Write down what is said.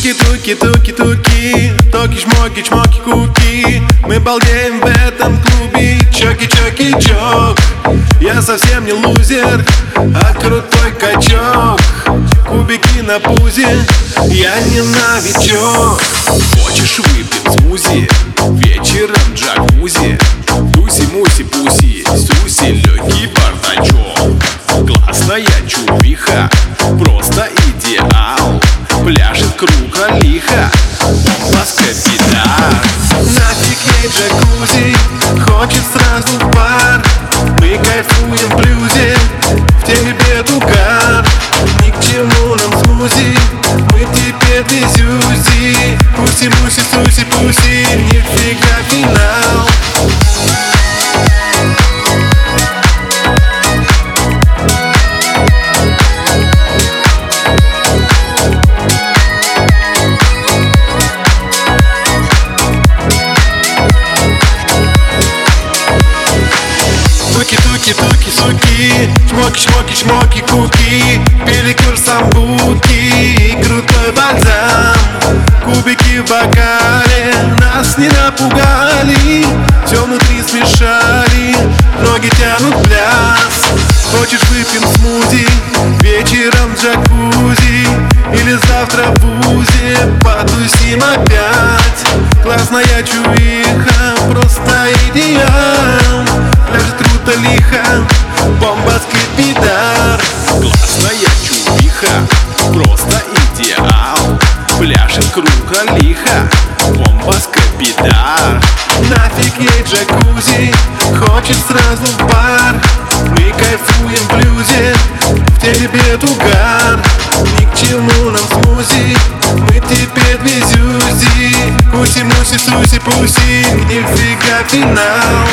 Туки-туки-туки, токи-шмоки, чмоки-куки Мы балдеем в этом клубе, чоки-чоки-чок Я совсем не лузер, а крутой качок. Кубики на пузе, я не новичок. Хочешь выпить смузи, вечером джакузи. Туси-муси-пуси, суси, легкий бардачок. Классная круга лиха, бомба педар Нафиг ей джакузи, Суки Чмоки-чмоки-чмоки, куки. Пеликюр самбуки. Крутой бальзам. Кубики в бокале. Нас не напугали. Все внутри смешали. Ноги тянут пляс. Хочешь выпьем смузи? Вечером в джакузи. Или завтра в УЗИ Потусим опять. Классная чуиха Просто идеал Круто лихо. Бомба скрипидар Классная чувиха, просто идеал. Пляшет круга лиха, бомба скопидар Нафиг ей джакузи. Хочет сразу в бар. Мы кайфуем в блюзе. В тебе тугар. Ни к чему нам смузи. Мы теперь везюзи Куси-муси, суси-пуси Нифига финал